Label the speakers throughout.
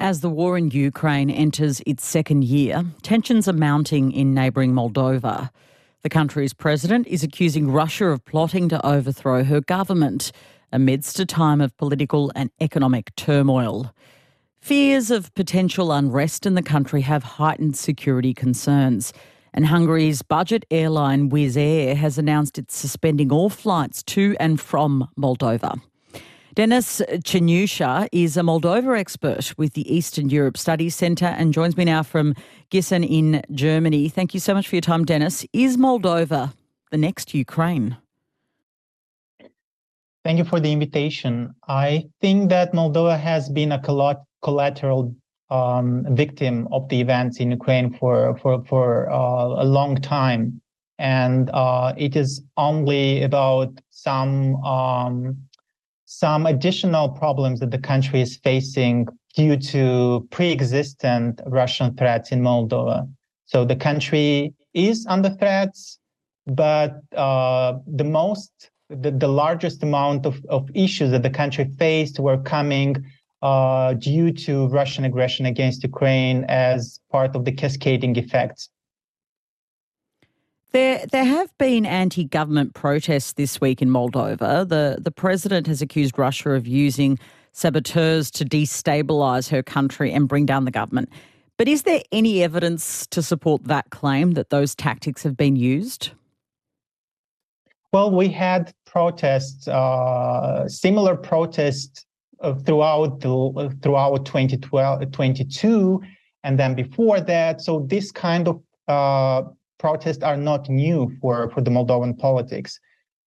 Speaker 1: As the war in Ukraine enters its second year, tensions are mounting in neighbouring Moldova. The country's president is accusing Russia of plotting to overthrow her government amidst a time of political and economic turmoil. Fears of potential unrest in the country have heightened security concerns. And Hungary's budget airline Wizz Air has announced it's suspending all flights to and from Moldova. Denis Cenusa is a Moldova expert with the Eastern Europe Studies Centre and joins me now from Giessen in Germany. Thank you so much for your time, Dennis. Is Moldova the next Ukraine?
Speaker 2: Thank you for the invitation. I think that Moldova has been a collateral um, victim of the events in Ukraine for for for uh, a long time, and uh, it is only about some um, some additional problems that the country is facing due to pre-existent Russian threats in Moldova. So the country is under threats, but uh, the most, the, the largest amount of, of issues that the country faced were coming uh, due to Russian aggression against Ukraine as part of the cascading effects
Speaker 1: there, there have been anti-government protests this week in Moldova. The the president has accused Russia of using saboteurs to destabilise her country and bring down the government. But is there any evidence to support that claim that those tactics have been used?
Speaker 2: Well, we had protests, uh, similar protests uh, throughout the, throughout 2012, 22, and then before that. So this kind of uh, protests are not new for, for the Moldovan politics.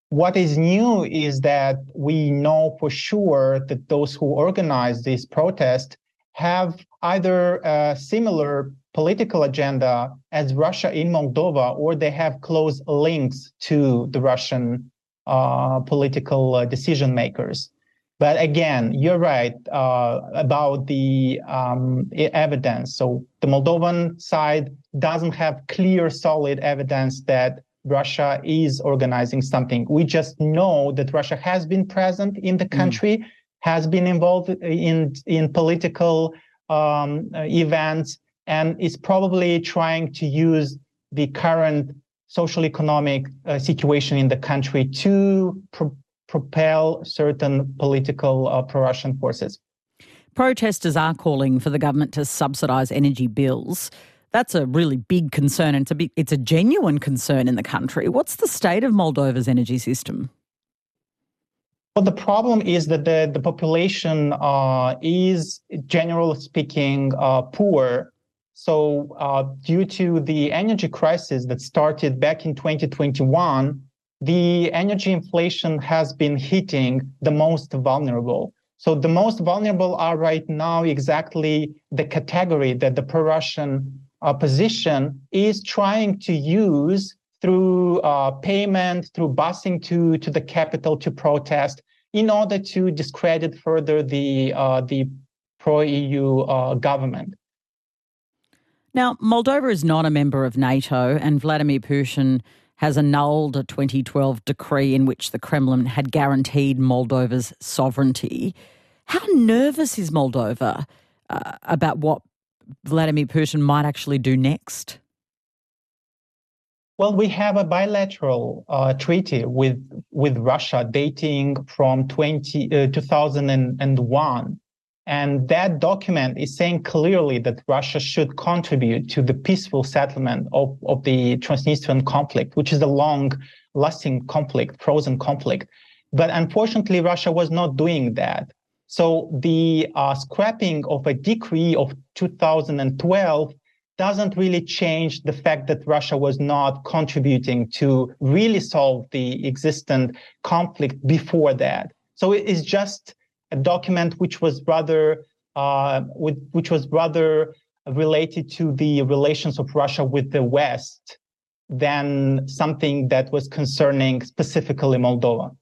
Speaker 2: What is new is that we know for sure that those who organize these protests have either a similar political agenda as Russia in Moldova, or they have close links to the Russian uh, political uh, decision makers. But again, you're right uh, about the um, evidence. So the Moldovan side doesn't have clear, solid evidence that Russia is organizing something. We just know that Russia has been present in the mm. country, mm. has been involved in in political um, events, and is probably trying to use the current social economic uh, situation in the country to propel certain political uh, pro-Russian forces.
Speaker 1: Protesters are calling for the government to subsidise energy bills. That's a really big concern, and it's a, big, it's a genuine concern in the country. What's the state of Moldova's energy system?
Speaker 2: Well, the problem is that the, the population uh, is, generally speaking, uh, poor. So, uh, due to the energy crisis that started back in 2021, the energy inflation has been hitting the most vulnerable. So the most vulnerable are right now exactly the category that the pro-Russian opposition is trying to use through uh, payment, through busing to, to the capital to protest in order to discredit further the, uh, the pro-EU uh, government.
Speaker 1: Now, Moldova is not a member of NATO, and Vladimir Putin has annulled a 2012 decree in which the Kremlin had guaranteed Moldova's sovereignty. How nervous is Moldova uh, about what Vladimir Putin might actually do next?
Speaker 2: Well, we have a bilateral uh, treaty with with Russia dating from 20, uh, 2001 and that document is saying clearly that Russia should contribute to the peaceful settlement of, of the Transnistrian conflict, which is a long lasting conflict, frozen conflict. But unfortunately, Russia was not doing that. So the uh, scrapping of a decree of 2012 doesn't really change the fact that Russia was not contributing to really solve the existent conflict before that. So it is just a document which was rather uh, which was rather related to the relations of Russia with the West than something that was concerning specifically Moldova.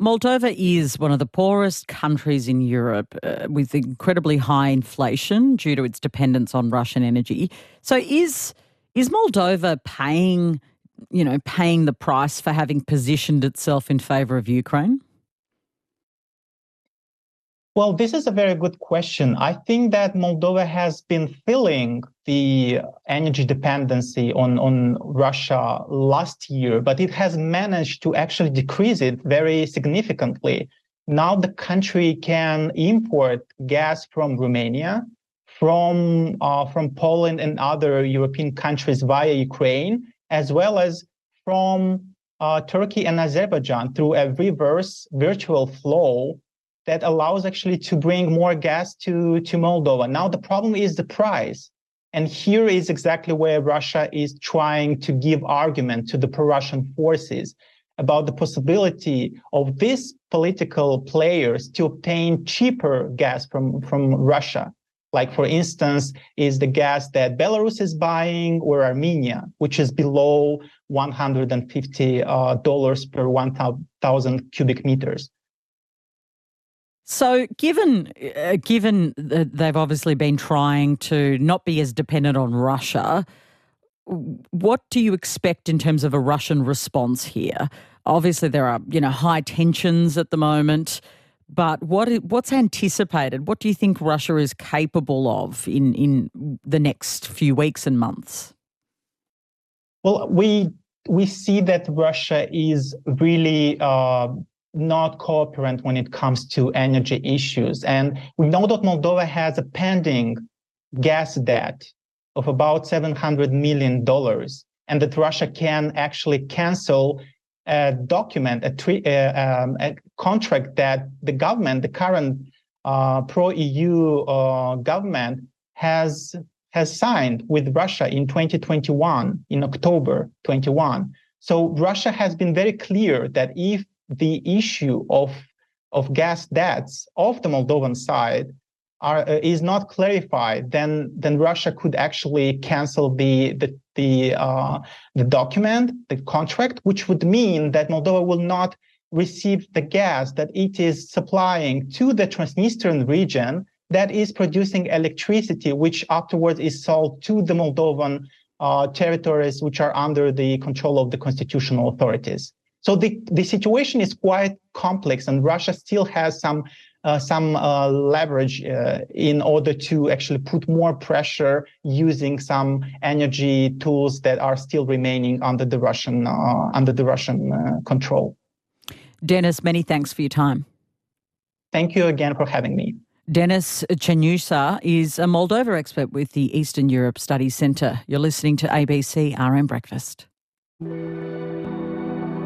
Speaker 1: Moldova is one of the poorest countries in Europe uh, with incredibly high inflation due to its dependence on Russian energy. So is is Moldova paying, you know, paying the price for having positioned itself in favor of Ukraine?
Speaker 2: Well, this is a very good question. I think that Moldova has been filling the energy dependency on, on Russia last year, but it has managed to actually decrease it very significantly. Now the country can import gas from Romania, from, uh, from Poland and other European countries via Ukraine, as well as from uh, Turkey and Azerbaijan through a reverse virtual flow that allows actually to bring more gas to, to Moldova. Now, the problem is the price. And here is exactly where Russia is trying to give argument to the pro-Russian forces about the possibility of these political players to obtain cheaper gas from, from Russia. Like, for instance, is the gas that Belarus is buying or Armenia, which is below $150 uh, per 1,000 cubic meters.
Speaker 1: So, given uh, given that they've obviously been trying to not be as dependent on Russia, what do you expect in terms of a Russian response here? Obviously, there are you know high tensions at the moment, but what what's anticipated? What do you think Russia is capable of in in the next few weeks and months?
Speaker 2: Well, we we see that Russia is really uh, not cooperant when it comes to energy issues. And we know that Moldova has a pending gas debt of about $700 million, and that Russia can actually cancel a document, a, uh, um, a contract that the government, the current uh, pro-EU uh, government, has has signed with Russia in 2021, in October 21. So Russia has been very clear that if the issue of of gas debts of the Moldovan side are, uh, is not clarified, then then Russia could actually cancel the the the uh, the document, the contract, which would mean that Moldova will not receive the gas that it is supplying to the Transnistrian region that is producing electricity, which afterwards is sold to the Moldovan uh, territories which are under the control of the constitutional authorities. So the, the situation is quite complex, and Russia still has some uh, some uh, leverage uh, in order to actually put more pressure using some energy tools that are still remaining under the Russian uh, under the Russian uh, control.
Speaker 1: Dennis, many thanks for your time.
Speaker 2: Thank you again for having me.
Speaker 1: Dennis Cenusa is a Moldova expert with the Eastern Europe Studies Centre. You're listening to ABC RN Breakfast.